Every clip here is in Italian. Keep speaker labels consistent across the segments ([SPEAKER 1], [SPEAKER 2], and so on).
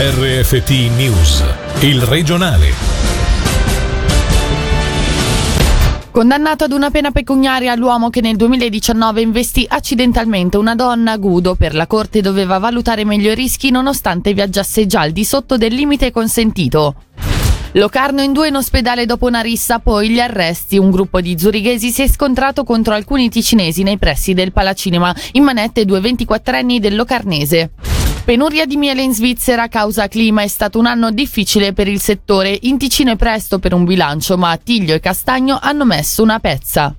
[SPEAKER 1] RFT News, il regionale.
[SPEAKER 2] Condannato ad una pena pecuniaria l'uomo che nel 2019 investì accidentalmente una donna a Gudo per la corte doveva valutare meglio i rischi nonostante viaggiasse già al di sotto del limite consentito. Locarno in due in ospedale dopo una rissa, poi gli arresti. Un gruppo di zurighesi si è scontrato contro alcuni ticinesi nei pressi del Palacinema, in manette due 24enni del Locarnese. Penuria di miele in Svizzera causa clima è stato un anno difficile per il settore. In Ticino è presto per un bilancio, ma Tiglio e Castagno hanno messo una pezza.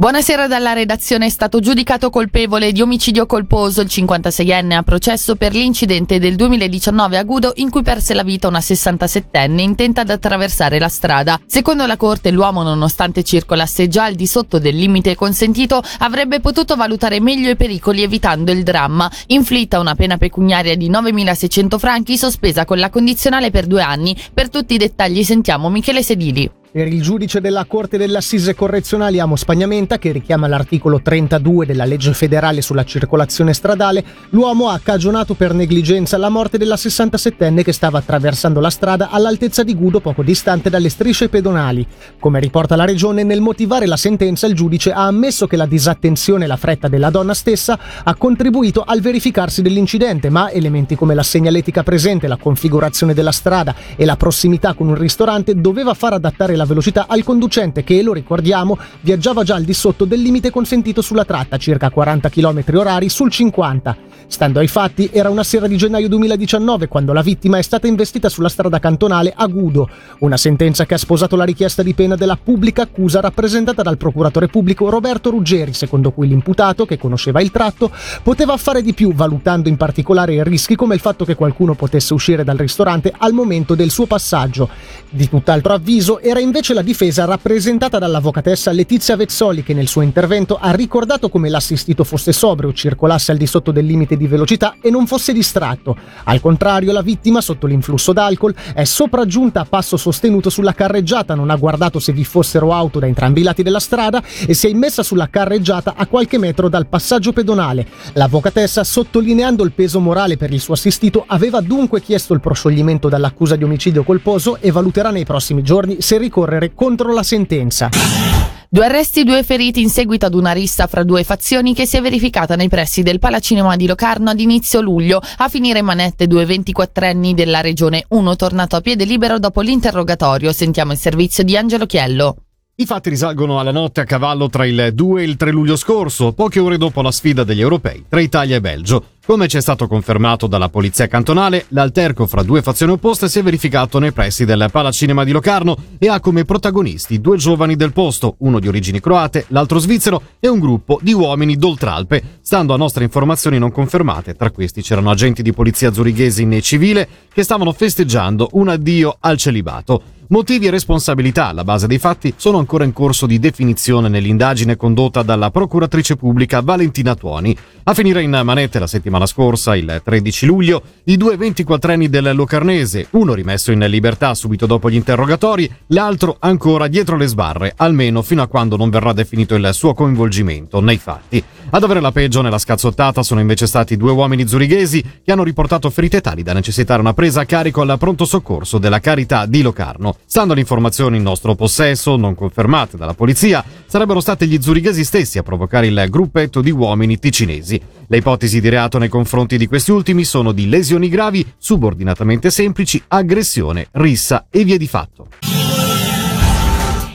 [SPEAKER 2] Buonasera dalla redazione. È stato giudicato colpevole di omicidio colposo il 56enne a processo per l'incidente del 2019 a Gudo in cui perse la vita una 67enne intenta ad attraversare la strada. Secondo la Corte l'uomo, nonostante circolasse già al di sotto del limite consentito, avrebbe potuto valutare meglio i pericoli evitando il dramma. Inflitta una pena pecuniaria di 9.600 franchi sospesa con la condizionale per due anni. Per tutti i dettagli sentiamo Michele Sedili.
[SPEAKER 3] Per il giudice della Corte delle Assise Correzionali Amo Spagnamenta, che richiama l'articolo 32 della legge federale sulla circolazione stradale, l'uomo ha cagionato per negligenza la morte della 67enne che stava attraversando la strada all'altezza di Gudo poco distante dalle strisce pedonali. Come riporta la regione, nel motivare la sentenza il giudice ha ammesso che la disattenzione e la fretta della donna stessa ha contribuito al verificarsi dell'incidente, ma elementi come la segnaletica presente, la configurazione della strada e la prossimità con un ristorante doveva far adattare la velocità al conducente che, lo ricordiamo, viaggiava già al di sotto del limite consentito sulla tratta, circa 40 km orari sul 50. Stando ai fatti, era una sera di gennaio 2019 quando la vittima è stata investita sulla strada cantonale a Gudo, una sentenza che ha sposato la richiesta di pena della pubblica accusa rappresentata dal procuratore pubblico Roberto Ruggeri, secondo cui l'imputato, che conosceva il tratto, poteva fare di più, valutando in particolare i rischi come il fatto che qualcuno potesse uscire dal ristorante al momento del suo passaggio. Di tutt'altro avviso era in invece la difesa rappresentata dall'avvocatessa Letizia Vezzoli che nel suo intervento ha ricordato come l'assistito fosse sobrio, circolasse al di sotto del limite di velocità e non fosse distratto. Al contrario, la vittima, sotto l'influsso d'alcol, è sopraggiunta a passo sostenuto sulla carreggiata, non ha guardato se vi fossero auto da entrambi i lati della strada e si è immessa sulla carreggiata a qualche metro dal passaggio pedonale. L'avvocatessa, sottolineando il peso morale per il suo assistito, aveva dunque chiesto il proscioglimento dall'accusa di omicidio colposo e valuterà nei prossimi giorni se ricorre ricorrere contro la sentenza.
[SPEAKER 2] Due arresti, due feriti in seguito ad una rissa fra due fazioni che si è verificata nei pressi del Palacinema di Locarno ad inizio luglio. A finire in manette due 24enni della regione, uno tornato a piede libero dopo l'interrogatorio. Sentiamo il servizio di Angelo Chiello.
[SPEAKER 4] I fatti risalgono alla notte a cavallo tra il 2 e il 3 luglio scorso, poche ore dopo la sfida degli europei tra Italia e Belgio. Come ci è stato confermato dalla polizia cantonale, l'alterco fra due fazioni opposte si è verificato nei pressi del Palacinema di Locarno e ha come protagonisti due giovani del posto, uno di origini croate, l'altro svizzero e un gruppo di uomini d'oltralpe. Stando a nostre informazioni non confermate, tra questi c'erano agenti di polizia zurighesi in civile che stavano festeggiando un addio al celibato. Motivi e responsabilità alla base dei fatti sono ancora in corso di definizione nell'indagine condotta dalla procuratrice pubblica Valentina Tuoni. A finire in manette la settimana scorsa, il 13 luglio, i due 24enni del Locarnese, uno rimesso in libertà subito dopo gli interrogatori, l'altro ancora dietro le sbarre, almeno fino a quando non verrà definito il suo coinvolgimento nei fatti. Ad avere la peggio nella scazzottata sono invece stati due uomini zurighesi che hanno riportato ferite tali da necessitare una presa a carico al pronto soccorso della Carità di Locarno. Stando alle informazioni in nostro possesso, non confermate dalla polizia, sarebbero stati gli zurighesi stessi a provocare il gruppetto di uomini ticinesi. Le ipotesi di reato nei confronti di questi ultimi sono di lesioni gravi, subordinatamente semplici, aggressione, rissa e via di fatto.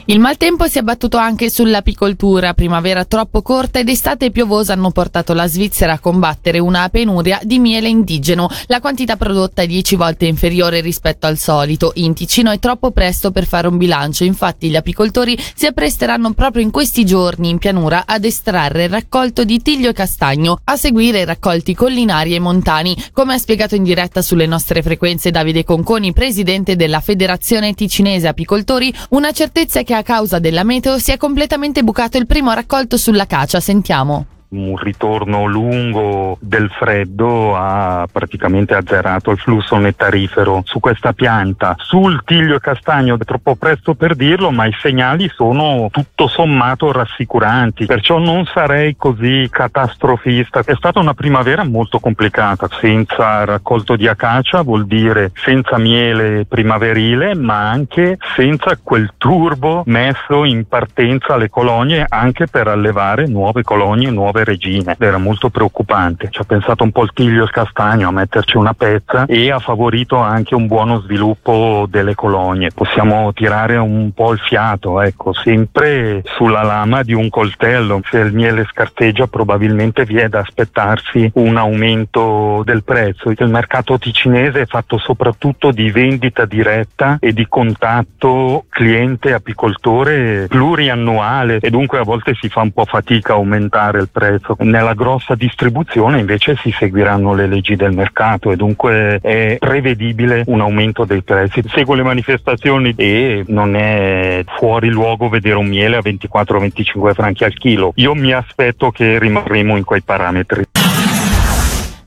[SPEAKER 2] Il maltempo si è abbattuto anche sull'apicoltura. Primavera troppo corta ed estate piovosa hanno portato la Svizzera a combattere una penuria di miele indigeno. La quantità prodotta è 10 volte inferiore rispetto al solito. In Ticino è troppo presto per fare un bilancio, infatti gli apicoltori si appresteranno proprio in questi giorni in pianura ad estrarre il raccolto di tiglio e castagno, a seguire i raccolti collinari e montani. Come ha spiegato in diretta sulle nostre frequenze Davide Conconi, presidente della Federazione Ticinese Apicoltori, una certezza è a causa della meteo si è completamente bucato il primo raccolto sulla cacia. Sentiamo.
[SPEAKER 5] Un ritorno lungo del freddo ha praticamente azzerato il flusso nettarifero su questa pianta. Sul tiglio castagno è troppo presto per dirlo, ma i segnali sono tutto sommato rassicuranti, perciò non sarei così catastrofista. È stata una primavera molto complicata, senza raccolto di acacia vuol dire senza miele primaverile, ma anche senza quel turbo messo in partenza alle colonie anche per allevare nuove colonie, nuove regine. Era molto preoccupante. Ci ha pensato un po' il tiglio e il castagno a metterci una pezza e ha favorito anche un buono sviluppo delle colonie. Possiamo tirare un po' il fiato, ecco, sempre sulla lama di un coltello. Se il miele scarteggia probabilmente vi è da aspettarsi un aumento del prezzo. Il mercato ticinese è fatto soprattutto di vendita diretta e di contatto cliente-apicoltore pluriannuale e dunque a volte si fa un po' fatica a aumentare il prezzo. Nella grossa distribuzione invece si seguiranno le leggi del mercato e dunque è prevedibile un aumento dei prezzi. Seguo le manifestazioni e non è fuori luogo vedere un miele a 24-25 franchi al chilo. Io mi aspetto che rimarremo in quei parametri.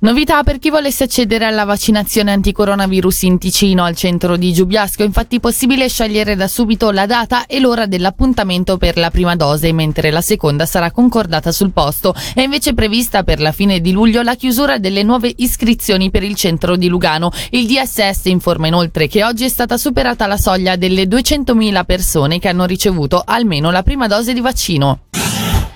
[SPEAKER 2] Novità per chi volesse accedere alla vaccinazione anticoronavirus in Ticino al centro di Giubiasco, infatti possibile scegliere da subito la data e l'ora dell'appuntamento per la prima dose, mentre la seconda sarà concordata sul posto. È invece prevista per la fine di luglio la chiusura delle nuove iscrizioni per il centro di Lugano. Il DSS informa inoltre che oggi è stata superata la soglia delle 200.000 persone che hanno ricevuto almeno la prima dose di vaccino.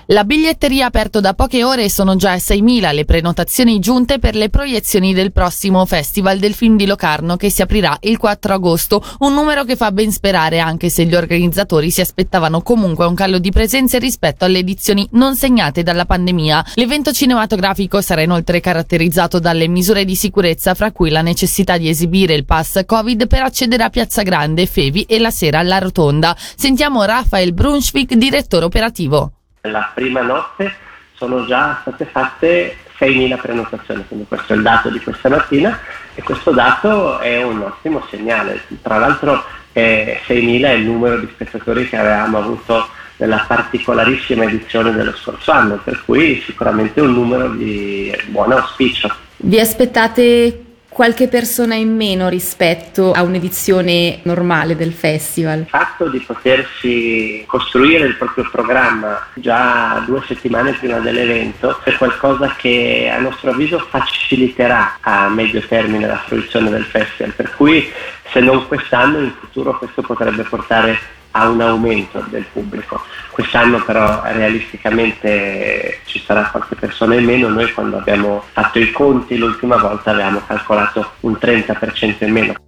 [SPEAKER 2] La biglietteria ha aperto da poche ore e sono già 6.000 le prenotazioni giunte per le proiezioni del prossimo Festival del Film di Locarno che si aprirà il 4 agosto, un numero che fa ben sperare anche se gli organizzatori si aspettavano comunque un calo di presenze rispetto alle edizioni non segnate dalla pandemia. L'evento cinematografico sarà inoltre caratterizzato dalle misure di sicurezza fra cui la necessità di esibire il pass Covid per accedere a Piazza Grande, Fevi e la sera alla Rotonda. Sentiamo Rafael Brunschwig, direttore operativo
[SPEAKER 6] la prima notte sono già state fatte 6.000 prenotazioni, quindi questo è il dato di questa mattina e questo dato è un ottimo segnale. Tra l'altro eh, 6.000 è il numero di spettatori che avevamo avuto nella particolarissima edizione dello scorso anno, per cui sicuramente un numero di buon auspicio.
[SPEAKER 7] Vi aspettate qualche persona in meno rispetto a un'edizione normale del festival.
[SPEAKER 6] Il fatto di potersi costruire il proprio programma già due settimane prima dell'evento è qualcosa che a nostro avviso faciliterà a medio termine la fruizione del festival, per cui se non quest'anno in futuro questo potrebbe portare a un aumento del pubblico. Quest'anno però realisticamente ci sarà qualche persona in meno, noi quando abbiamo fatto i conti l'ultima volta avevamo calcolato un 30% in meno.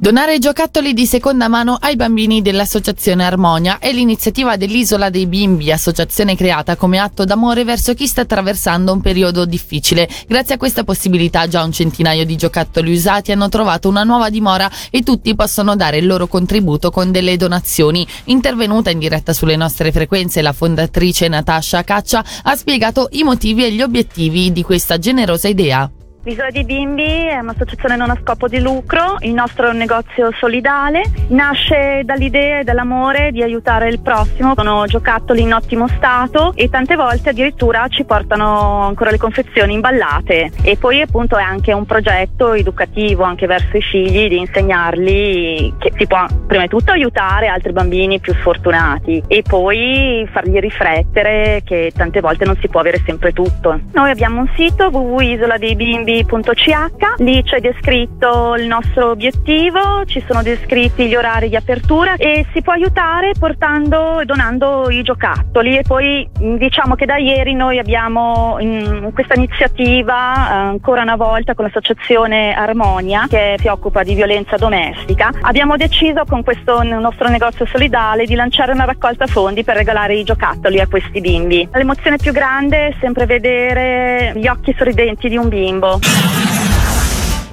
[SPEAKER 2] Donare giocattoli di seconda mano ai bambini dell'Associazione Armonia è l'iniziativa dell'Isola dei Bimbi, associazione creata come atto d'amore verso chi sta attraversando un periodo difficile. Grazie a questa possibilità già un centinaio di giocattoli usati hanno trovato una nuova dimora e tutti possono dare il loro contributo con delle donazioni. Intervenuta in diretta sulle nostre frequenze, la fondatrice Natascia Caccia ha spiegato i motivi e gli obiettivi di questa generosa idea.
[SPEAKER 8] L'isola dei bimbi è un'associazione non a scopo di lucro, il nostro è un negozio solidale, nasce dall'idea e dall'amore di aiutare il prossimo, sono giocattoli in ottimo stato e tante volte addirittura ci portano ancora le confezioni imballate. E poi appunto è anche un progetto educativo anche verso i figli di insegnargli che si può prima di tutto aiutare altri bambini più sfortunati e poi fargli riflettere che tante volte non si può avere sempre tutto. Noi abbiamo un sito www.isoladeibimbi www.ch, lì c'è descritto il nostro obiettivo, ci sono descritti gli orari di apertura e si può aiutare portando e donando i giocattoli e poi diciamo che da ieri noi abbiamo in questa iniziativa eh, ancora una volta con l'associazione Armonia che si occupa di violenza domestica, abbiamo deciso con questo nostro negozio solidale di lanciare una raccolta fondi per regalare i giocattoli a questi bimbi. L'emozione più grande è sempre vedere gli occhi sorridenti di un bimbo.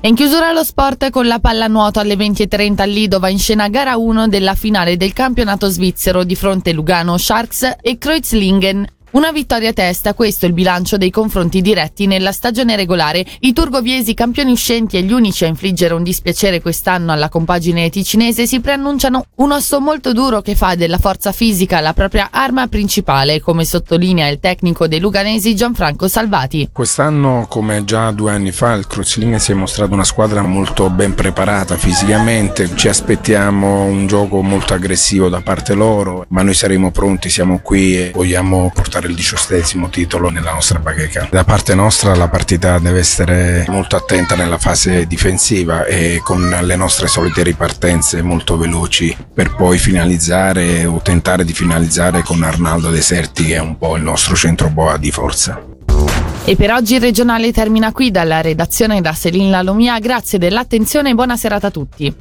[SPEAKER 2] In chiusura allo sport con la pallanuoto alle 20.30 a Lido va in scena gara 1 della finale del campionato svizzero di fronte Lugano Sharks e Kreuzlingen Una vittoria a testa, questo è il bilancio dei confronti diretti nella stagione regolare. I turgoviesi, campioni uscenti e gli unici a infliggere un dispiacere quest'anno alla compagine ticinese, si preannunciano un osso molto duro che fa della forza fisica la propria arma principale, come sottolinea il tecnico dei Luganesi Gianfranco Salvati.
[SPEAKER 9] Quest'anno, come già due anni fa, il Cruzziline si è mostrato una squadra molto ben preparata fisicamente. Ci aspettiamo un gioco molto aggressivo da parte loro, ma noi saremo pronti, siamo qui e vogliamo portare il diciottesimo titolo nella nostra bacheca. Da parte nostra la partita deve essere molto attenta nella fase difensiva e con le nostre solite ripartenze molto veloci per poi finalizzare o tentare di finalizzare con Arnaldo Deserti che è un po' il nostro centro boa di forza.
[SPEAKER 2] E per oggi il regionale termina qui dalla redazione da Selin Lalomia. Grazie dell'attenzione e buona serata a tutti.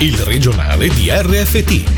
[SPEAKER 1] Il regionale di RFT,